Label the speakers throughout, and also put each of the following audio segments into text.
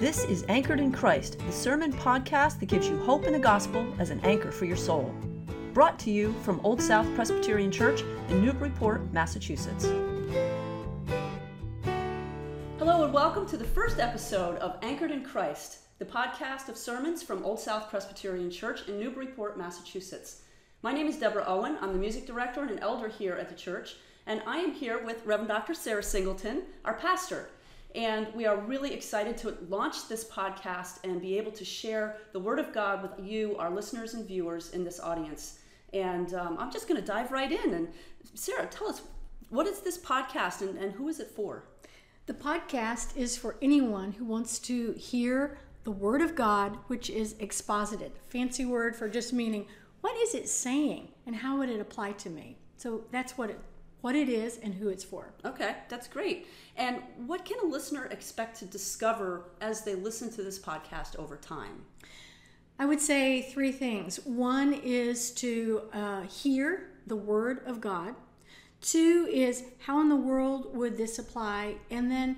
Speaker 1: This is Anchored in Christ, the sermon podcast that gives you hope in the gospel as an anchor for your soul. Brought to you from Old South Presbyterian Church in Newburyport, Massachusetts. Hello, and welcome to the first episode of Anchored in Christ, the podcast of sermons from Old South Presbyterian Church in Newburyport, Massachusetts. My name is Deborah Owen. I'm the music director and an elder here at the church, and I am here with Reverend Dr. Sara Singleton, our pastor. And we are really excited to launch this podcast and be able to share the Word of God with you, our listeners and viewers in this audience. And um, I'm just going to dive right in. And Sara, tell us what is this podcast and, and who is it for?
Speaker 2: The podcast is for anyone who wants to hear the Word of God, which is exposited, fancy word for just meaning what is it saying and how would it apply to me? So that's what it what it is and who it's for.
Speaker 1: Okay, that's great. And what can a listener expect to discover as they listen to this podcast over time?
Speaker 2: I would say three things. One is to uh, hear the Word of God. Two is how in the world would this apply? And then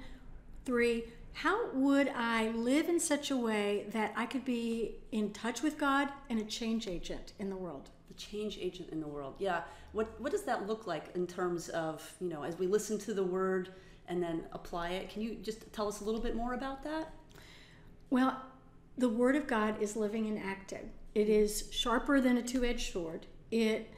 Speaker 2: three, how would I live in such a way that I could be in touch with God and a change agent in the world?
Speaker 1: Change agent in the world. Yeah. What what does that look like in terms of, you know, as we listen to the word and then apply it? Can you just tell us a little bit more about that?
Speaker 2: Well, the word of God is living and active. It is sharper than a two-edged sword. It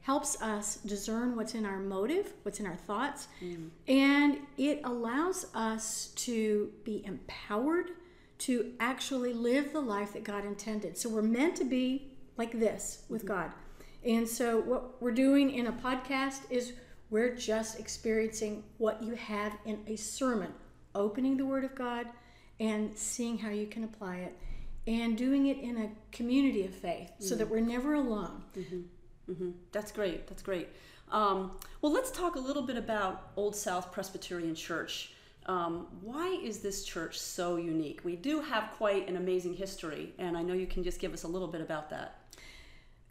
Speaker 2: helps us discern what's in our motive, what's in our thoughts, mm. and it allows us to be empowered to actually live the life that God intended. So we're meant to be like this with mm-hmm. God. And so what we're doing in a podcast is we're just experiencing what you have in a sermon, opening the Word of God and seeing how you can apply it, and doing it in a community of faith mm-hmm. so that mm. we're never alone.
Speaker 1: Mm-hmm. Mm-hmm. That's great. That's great. Um, well, let's talk a little bit about Old South Presbyterian Church. Um, why is this church so unique? We do have quite an amazing history, and I know you can just give us a little bit about that.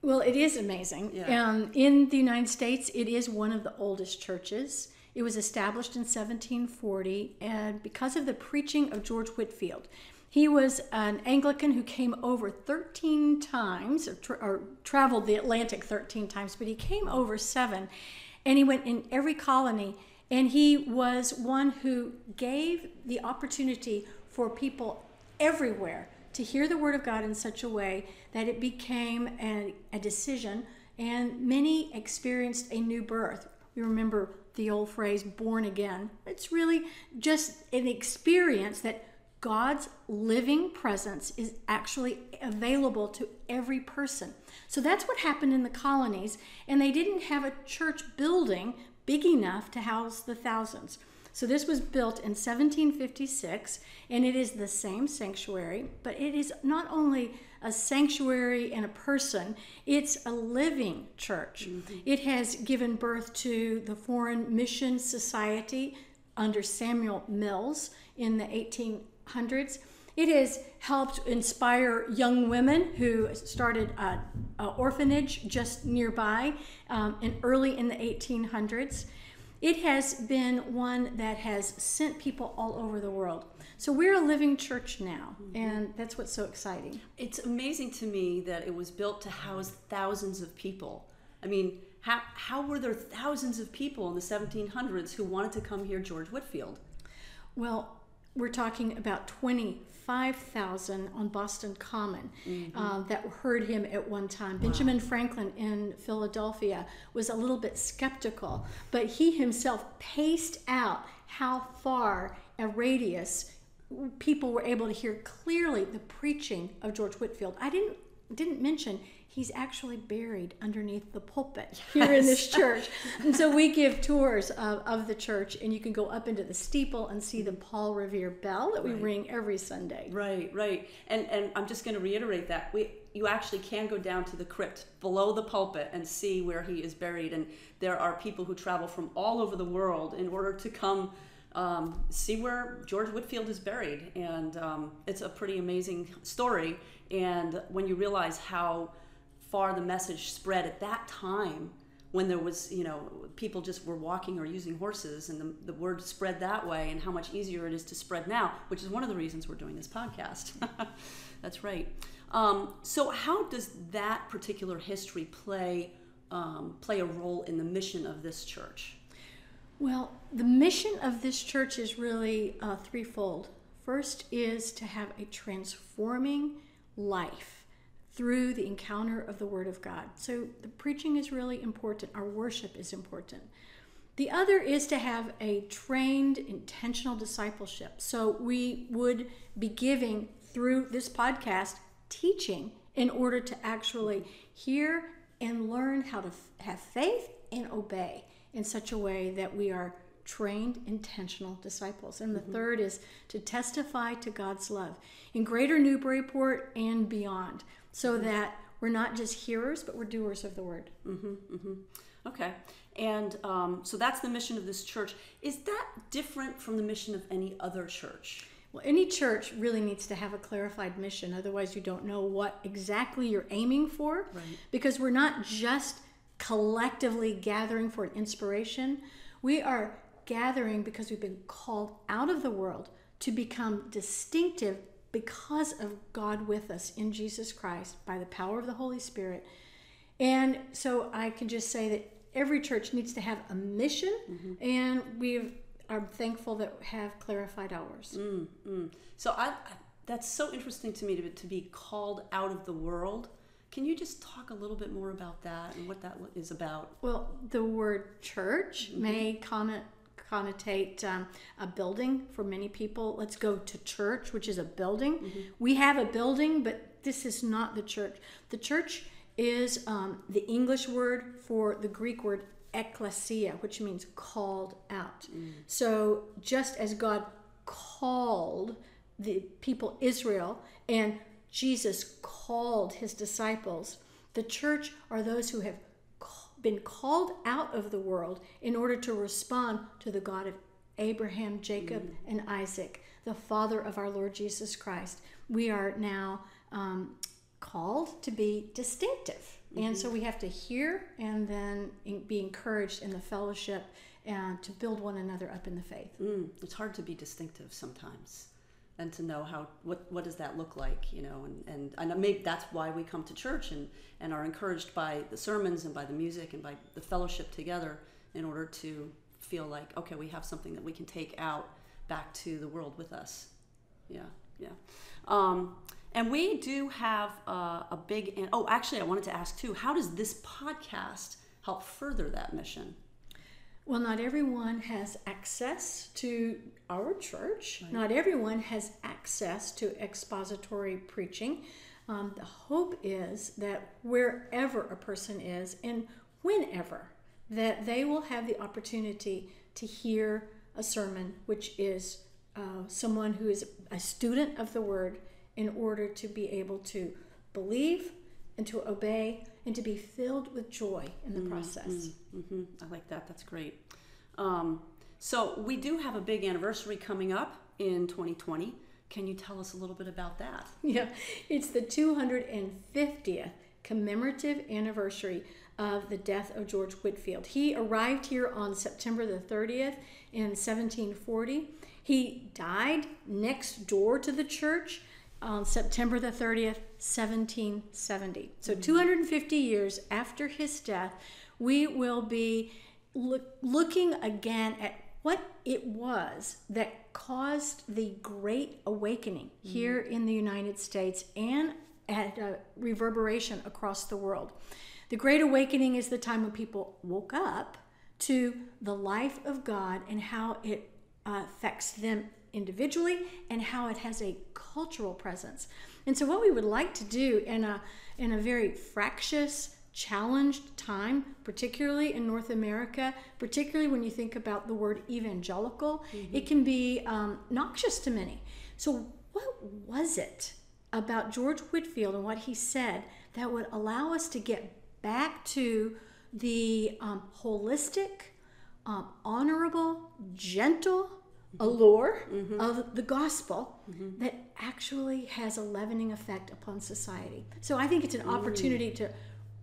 Speaker 2: Well, it is amazing. Yeah. Um, in the United States, it is one of the oldest churches. It was established in 1740, and because of the preaching of George Whitefield, he was an Anglican who came over 13 times, or, tra- or, traveled the Atlantic 13 times, but he came over seven, and he went in every colony. And he was one who gave the opportunity for people everywhere to hear the Word of God in such a way that it became a, a decision, and many experienced a new birth. We remember the old phrase, born again. It's really just an experience that God's living presence is actually available to every person. So that's what happened in the colonies, and they didn't have a church building big enough to house the thousands. So this was built in 1756, and it is the same sanctuary, but it is not only a sanctuary and a person, it's a living church. Mm-hmm. It has given birth to the Foreign Mission Society under Samuel Mills in the 18 hundreds. It has helped inspire young women who started an orphanage just nearby um, and early in the 1800s. It has been one that has sent people all over the world. So we're a living church now, mm-hmm. and that's what's so exciting.
Speaker 1: It's amazing to me that it was built to house thousands of people. I mean, how, how were there thousands of people in the 1700s who wanted to come here, George Whitefield?
Speaker 2: Well, we're talking about 25,000 on Boston Common mm-hmm. uh, that heard him at one time. Wow. Benjamin Franklin in Philadelphia was a little bit skeptical, but he himself paced out how far a radius people were able to hear clearly the preaching of George Whitefield. I didn't didn't mention he's actually buried underneath the pulpit yes. here in this church. and so we give tours of, of, the church, and you can go up into the steeple and see the Paul Revere bell that we right. ring every Sunday.
Speaker 1: Right, right. And and I'm just going to reiterate that we you actually can go down to the crypt below the pulpit and see where he is buried. And there are people who travel from all over the world in order to come. Um, see where George Whitefield is buried, and um, it's a pretty amazing story. And when you realize how far the message spread at that time when there was, you know, people just were walking or using horses, and the, the word spread that way, and how much easier it is to spread now, which is one of the reasons we're doing this podcast. That's right. Um, so, how does that particular history play um, play a role in the mission of this church?
Speaker 2: Well, the mission of this church is really uh, threefold. First is to have a transforming life through the encounter of the Word of God. So the preaching is really important, our worship is important. The other is to have a trained, intentional discipleship. So we would be giving through this podcast teaching in order to actually hear and learn how to have faith and obey in such a way that we are trained, intentional disciples. And the mm-hmm. third is to testify to God's love in greater Newburyport and beyond, so that we're not just hearers, but we're doers of the word.
Speaker 1: Mm-hmm, mm-hmm. okay. And um, so that's the mission of this church. Is that different from the mission of any other church?
Speaker 2: Well, any church really needs to have a clarified mission. Otherwise, you don't know what exactly you're aiming for. Right. Because we're not just collectively gathering for an inspiration. We are gathering because we've been called out of the world to become distinctive because of God with us in Jesus Christ by the power of the Holy Spirit. And so I can just say that every church needs to have a mission, mm-hmm. and we are thankful that have clarified ours.
Speaker 1: Mm, mm. So I, I, that's so interesting to me to, to be called out of the world can you just talk a little bit more about that and what that is about?
Speaker 2: Well, the word church mm-hmm. may comment connotate um, a building for many people. Let's go to church, which is a building. Mm-hmm. We have a building, but this is not the church. The church is um, the English word for the Greek word ecclesia, which means called out. Mm. So just as God called the people Israel and Jesus called his disciples. The church are those who have been called out of the world in order to respond to the God of Abraham, Jacob, mm. and Isaac, the Father of our Lord Jesus Christ. We are now um, called to be distinctive. Mm-hmm. And so we have to hear and then be encouraged in the fellowship and to build one another up in the faith.
Speaker 1: Mm, it's hard to be distinctive sometimes and to know how what what does that look like you know and and, and maybe that's why we come to church and and are encouraged by the sermons and by the music and by the fellowship together in order to feel like okay we have something that we can take out back to the world with us. Yeah yeah. Um, and we do have uh, a big oh actually i wanted to ask too how does this podcast help further that mission
Speaker 2: well, not everyone has access to our church. Right. Not everyone has access to expository preaching. Um, the hope is that wherever a person is and whenever, that they will have the opportunity to hear a sermon, which is uh, someone who is a student of the word, in order to be able to believe and to obey and to be filled with joy in the mm-hmm, process.
Speaker 1: Mm-hmm. I like that. That's great. Um, so we do have a big anniversary coming up in 2020. Can you tell us a little bit about that?
Speaker 2: Yeah, it's the 250th commemorative anniversary of the death of George Whitefield. He arrived here on September the 30th in 1740. He died next door to the church on September the 30th, 1770. So, mm-hmm. 250 years after his death, we will be look, looking again at what it was that caused the Great Awakening mm-hmm. here in the United States and at a reverberation across the world. The Great Awakening is the time when people woke up to the life of God and how it uh, affects them individually and how it has a cultural presence. And so, what we would like to do in a in a very fractious, challenged time, particularly in North America, particularly when you think about the word evangelical, mm-hmm. it can be um, noxious to many. So, what was it about George Whitefield and what he said that would allow us to get back to the um, holistic, um, honorable, gentle, allure mm-hmm. of the gospel mm-hmm. that actually has a leavening effect upon society. So I think it's an opportunity to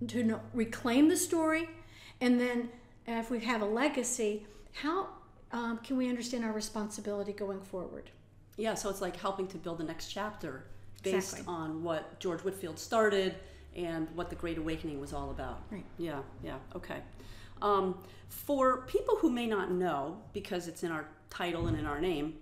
Speaker 2: to know, reclaim the story And then if we have a legacy, how um, can we understand our responsibility going forward?
Speaker 1: Yeah, so it's like helping to build the next chapter based
Speaker 2: Exactly.
Speaker 1: on what George Whitefield started and what the Great Awakening was all about.
Speaker 2: Right.
Speaker 1: Yeah, yeah, okay. Um, for people who may not know, because it's in our title and in our name,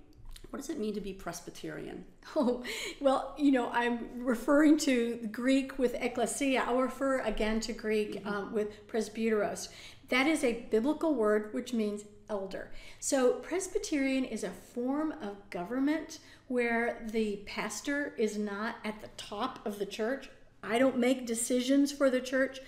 Speaker 1: what does it mean to be Presbyterian?
Speaker 2: Oh, well, you know, I'm referring to Greek with ecclesia. I'll refer again to Greek um, with presbyteros. That is a biblical word which means elder. So, Presbyterian is a form of government where the pastor is not at the top of the church. I don't make decisions for the church.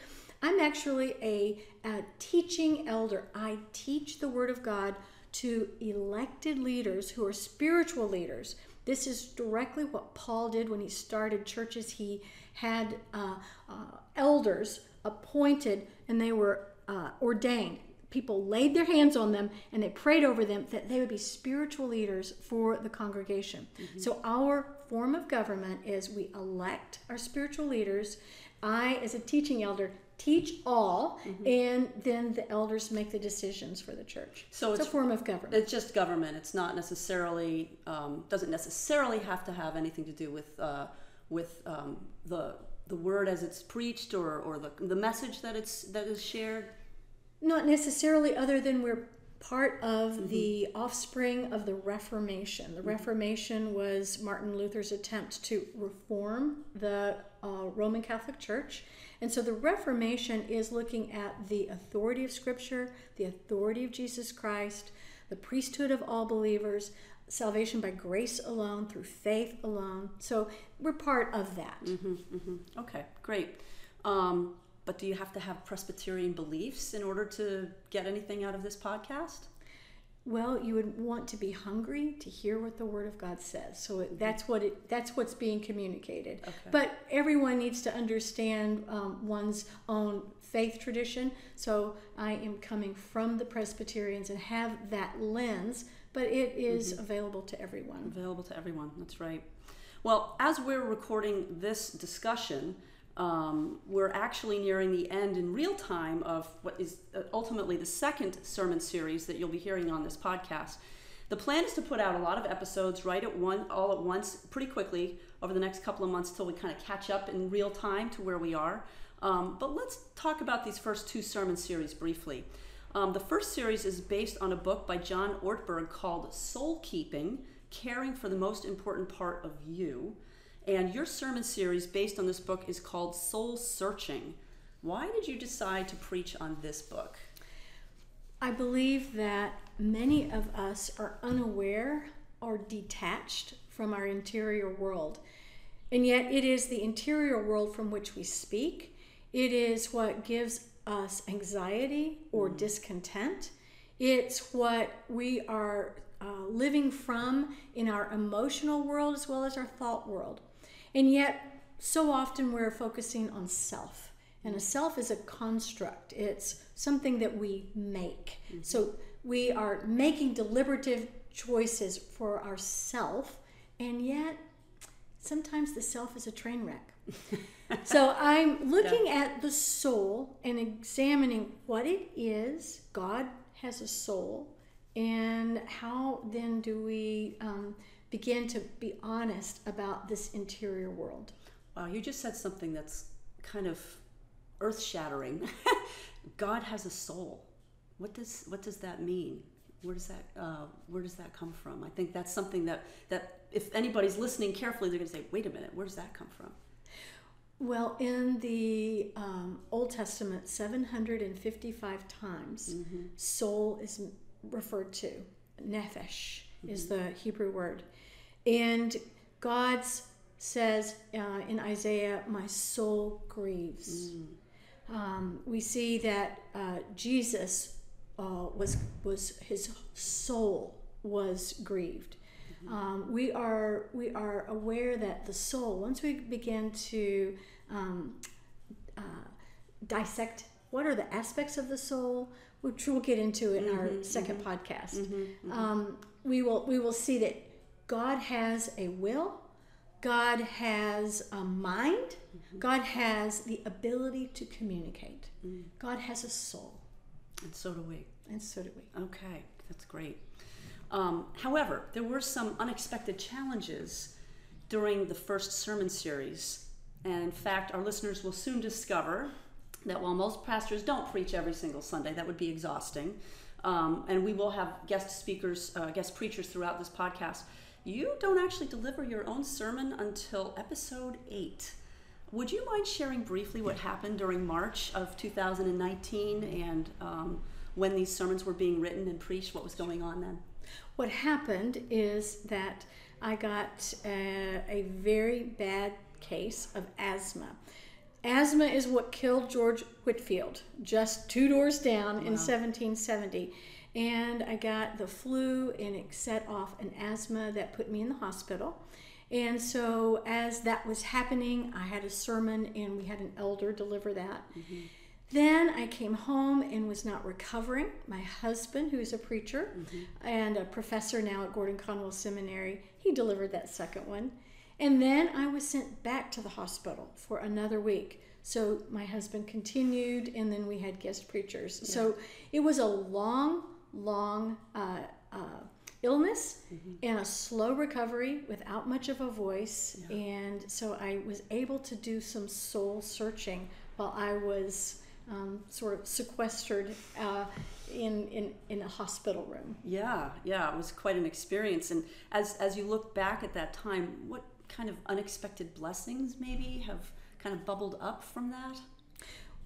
Speaker 2: I'm actually a, a teaching elder. I teach the Word of God to elected leaders who are spiritual leaders. This is directly what Paul did when he started churches. He had uh, uh, elders appointed and they were uh, ordained. People laid their hands on them and they prayed over them that they would be spiritual leaders for the congregation. So, our form of government is we elect our spiritual leaders. I, as a teaching elder, teach all, and then the elders make the decisions for the church.
Speaker 1: So
Speaker 2: it's,
Speaker 1: it's-
Speaker 2: a form of government.
Speaker 1: It's just government. It's not necessarily um, doesn't necessarily have to have anything to do with uh, with um, the the word as it's preached or, or the the message that it's that is shared.
Speaker 2: Not necessarily, other than we're part of the offspring of the Reformation. The Reformation was Martin Luther's attempt to reform the uh, Roman Catholic Church. And so the Reformation is looking at the authority of Scripture, the authority of Jesus Christ, the priesthood of all believers, salvation by grace alone, through faith alone. So we're part of that.
Speaker 1: Okay, great. Um, but do you have to have Presbyterian beliefs in order to get anything out of this podcast?
Speaker 2: Well, you would want to be hungry to hear what the Word of God says. So it, that's what it that's what's being communicated.
Speaker 1: Okay.
Speaker 2: But everyone needs to understand um, one's own faith tradition. So I am coming from the Presbyterians and have that lens, but it is available to everyone.
Speaker 1: Available to everyone. That's right. Well, as we're recording this discussion, um, we're actually nearing the end in real time of what is uh, ultimately the second sermon series that you'll be hearing on this podcast. The plan is to put out a lot of episodes right at one, all at once, pretty quickly over the next couple of months till we kind of catch up in real time to where we are. Um, but let's talk about these first two sermon series briefly. Um, the first series is based on a book by John Ortberg called Soul Keeping Caring for the Most Important Part of You. And your sermon series based on this book is called Soul Searching. Why did you decide to preach on this book?
Speaker 2: I believe that many of us are unaware or detached from our interior world. And yet, it is the interior world from which we speak. It is what gives us anxiety or discontent. It's what we are uh, living from in our emotional world as well as our thought world. And yet, so often we're focusing on self. And a self is a construct, it's something that we make. So we are making deliberative choices for ourself, and yet sometimes the self is a train wreck. so I'm looking at the soul and examining what it is. God has a soul, and how then do we um, begin to be honest about this interior world?
Speaker 1: Wow, you just said something that's kind of earth shattering. God has a soul. What does what does that mean? Where does that uh, where does that come from? I think that's something that that if anybody's listening carefully, they're going to say, "Wait a minute, where does that come from?"
Speaker 2: Well, in the um, Old Testament, 755 times, soul is referred to. Nephesh is the Hebrew word. And God says uh, in Isaiah, My soul grieves. Um, we see that uh, Jesus uh, was, was, his soul was grieved. Um, we are we are aware that the soul once we begin to um, uh, dissect what are the aspects of the soul which we'll get into in our 2nd podcast Um, we will we will see that god has a will god has a mind god has the ability to communicate god has a soul
Speaker 1: And so do we.
Speaker 2: And so do we.
Speaker 1: Okay, that's great. Um, however, there were some unexpected challenges during the first sermon series. And in fact, our listeners will soon discover that while most pastors don't preach every single Sunday, that would be exhausting. Um, and we will have guest speakers, uh, guest preachers throughout this podcast. You don't actually deliver your own sermon until episode eight. Would you mind sharing briefly what happened during March of 2019 and um, when these sermons were being written and preached? What was going on then?
Speaker 2: What happened is that I got a, a very bad case of asthma. Asthma is what killed George Whitefield, just two doors down wow. in 1770. And I got the flu, and it set off an asthma that put me in the hospital. And so, as that was happening, I had a sermon, and we had an elder deliver that. Mm-hmm. Then I came home and was not recovering. My husband, who's a preacher mm-hmm. and a professor now at Gordon Conwell Seminary, he delivered that second one. And then I was sent back to the hospital for another week. So my husband continued, and then we had guest preachers. Yeah. So it was a long, long uh, uh, illness mm-hmm. and a slow recovery without much of a voice. Yeah. And so I was able to do some soul searching while I was um, sort of sequestered uh, in, in, in a hospital room.
Speaker 1: Yeah, yeah, it was quite an experience. And as, as you look back at that time, what kind of unexpected blessings maybe have kind of bubbled up from that?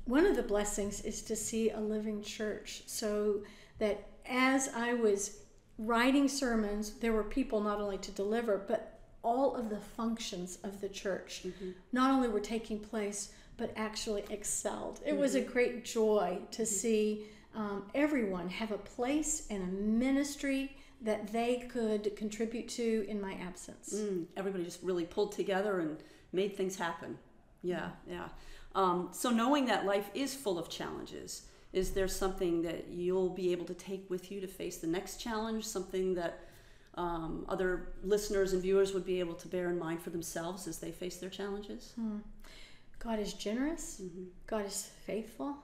Speaker 2: One of the blessings is to see a living church so that as I was writing sermons, there were people not only to deliver, but all of the functions of the church mm-hmm. not only were taking place, but actually excelled. It mm-hmm. was a mm-hmm. great joy to mm-hmm. see um, everyone have a place and a ministry that they could contribute to in my absence.
Speaker 1: Mm, everybody just really pulled together and made things happen. Yeah, yeah. Um, so, knowing that life is full of challenges, is there something that you'll be able to take with you to face the next challenge? Something that um, other listeners and viewers would be able to bear in mind for themselves as they face their challenges?
Speaker 2: Hmm. God is generous, mm-hmm. God is faithful,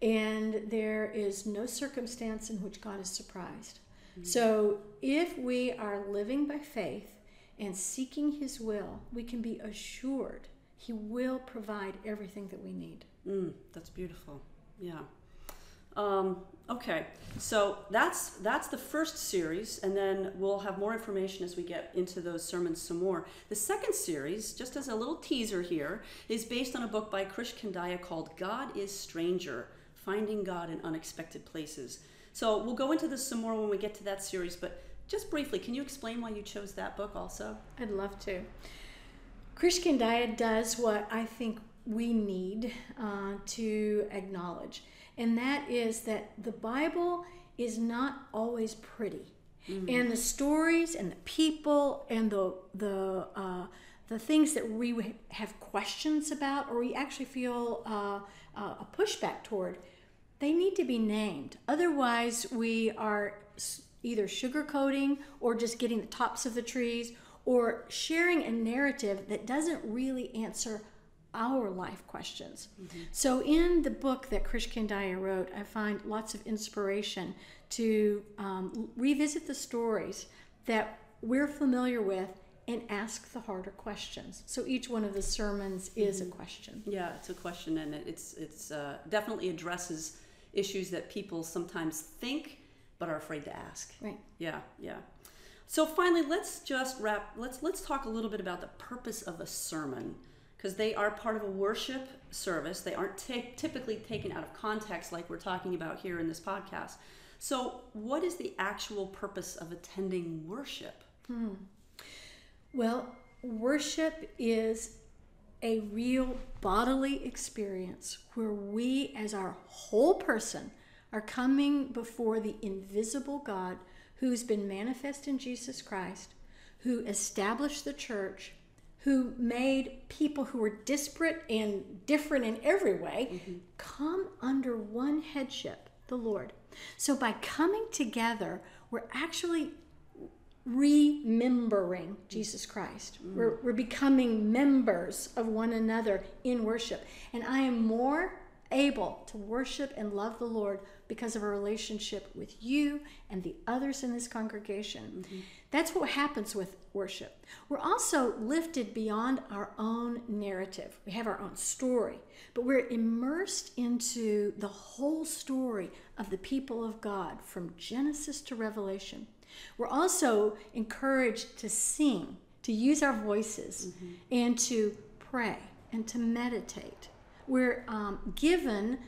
Speaker 2: and there is no circumstance in which God is surprised. Mm-hmm. So, if we are living by faith and seeking His will, we can be assured He will provide everything that we need.
Speaker 1: Mm, that's beautiful. Yeah. Um, okay, so that's that's the first series, and then we'll have more information as we get into those sermons some more. The second series, just as a little teaser here, is based on a book by Krish Kandiah called "God Is Stranger: Finding God in Unexpected Places." So we'll go into this some more when we get to that series, but just briefly, can you explain why you chose that book also?
Speaker 2: I'd love to. Krish Kandiah does what I think we need uh, to acknowledge and that is that the Bible is not always pretty. Mm-hmm. And the stories and the people and the the uh, the things that we have questions about or we actually feel uh, uh, a pushback toward, they need to be named. Otherwise, we are either sugarcoating or just getting the tops of the trees or sharing a narrative that doesn't really answer our life questions. Mm-hmm. So, in the book that Krish Kandiah wrote, I find lots of inspiration to um, revisit the stories that we're familiar with and ask the harder questions. So each one of the sermons is mm-hmm. a question.
Speaker 1: Yeah, it's a question, and it's it's uh, definitely addresses issues that people sometimes think but are afraid to ask.
Speaker 2: Right.
Speaker 1: Yeah, yeah. So finally, let's just wrap. Let's let's talk a little bit about the purpose of a sermon because they are part of a worship service. They aren't t- typically taken out of context like we're talking about here in this podcast. So, what is the actual purpose of attending worship? Hmm.
Speaker 2: Well, worship is a real bodily experience where we, as our whole person, are coming before the invisible God who's been manifest in Jesus Christ, who established the church, who made people who were disparate and different in every way mm-hmm. come under one headship, the Lord. So by coming together, we're actually remembering Jesus Christ. Mm. We're, we're becoming members of one another in worship. And I am more able to worship and love the Lord because of a relationship with you and the others in this congregation. Mm-hmm. That's what happens with worship. We're also lifted beyond our own narrative. We have our own story, but we're immersed into the whole story of the people of God from Genesis to Revelation. We're also encouraged to sing, to use our voices, mm-hmm. and to pray and to meditate. We're um, given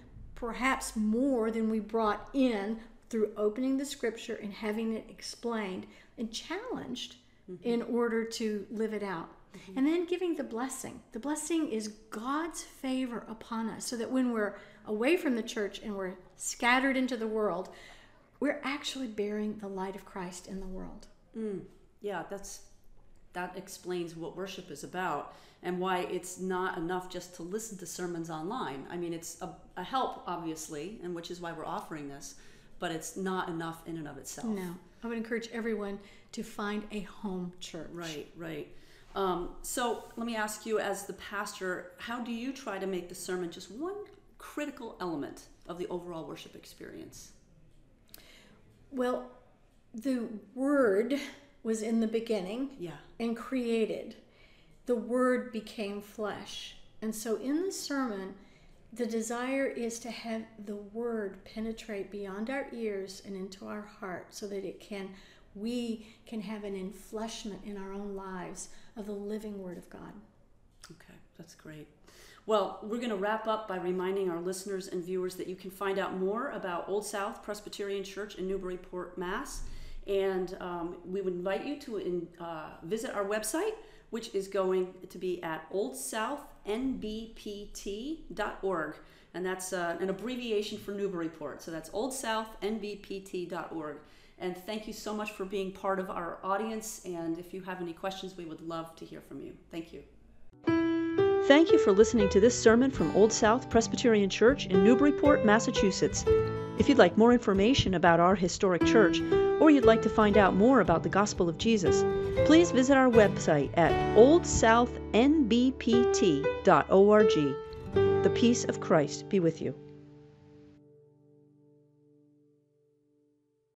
Speaker 2: perhaps more than we brought in through opening the scripture and having it explained and challenged mm-hmm. in order to live it out. Mm-hmm. And then giving the blessing. The blessing is God's favor upon us so that when we're away from the church and we're scattered into the world, we're actually bearing the light of Christ in the world.
Speaker 1: Mm, yeah, that's that explains what worship is about and why it's not enough just to listen to sermons online. I mean, it's a, a help, obviously, and which is why we're offering this, but it's not enough in and of itself.
Speaker 2: No, I would encourage everyone to find a home church.
Speaker 1: Right, right. Um, so let me ask you, as the pastor, how do you try to make the sermon just one critical element of the overall worship experience?
Speaker 2: Well, the word was in the beginning
Speaker 1: yeah.
Speaker 2: and created. The word became flesh. And so in the sermon, the desire is to have the word penetrate beyond our ears and into our heart so that it can we can have an enfleshment in our own lives of the living word of God.
Speaker 1: Okay, that's great. Well, we're going to wrap up by reminding our listeners and viewers that you can find out more about Old South Presbyterian Church in Newburyport, Mass. And um, we would invite you to in, uh, visit our website, which is going to be at oldsouthnbpt.org. And that's uh, an abbreviation for Newburyport. So that's oldsouthnbpt.org. And thank you so much for being part of our audience. And if you have any questions, we would love to hear from you. Thank you. Thank you for listening to this sermon from Old South Presbyterian Church in Newburyport, Massachusetts. If you'd like more information about our historic church, or you'd like to find out more about the gospel of Jesus, please visit our website at oldsouthnbpt.org. The peace of Christ be with you.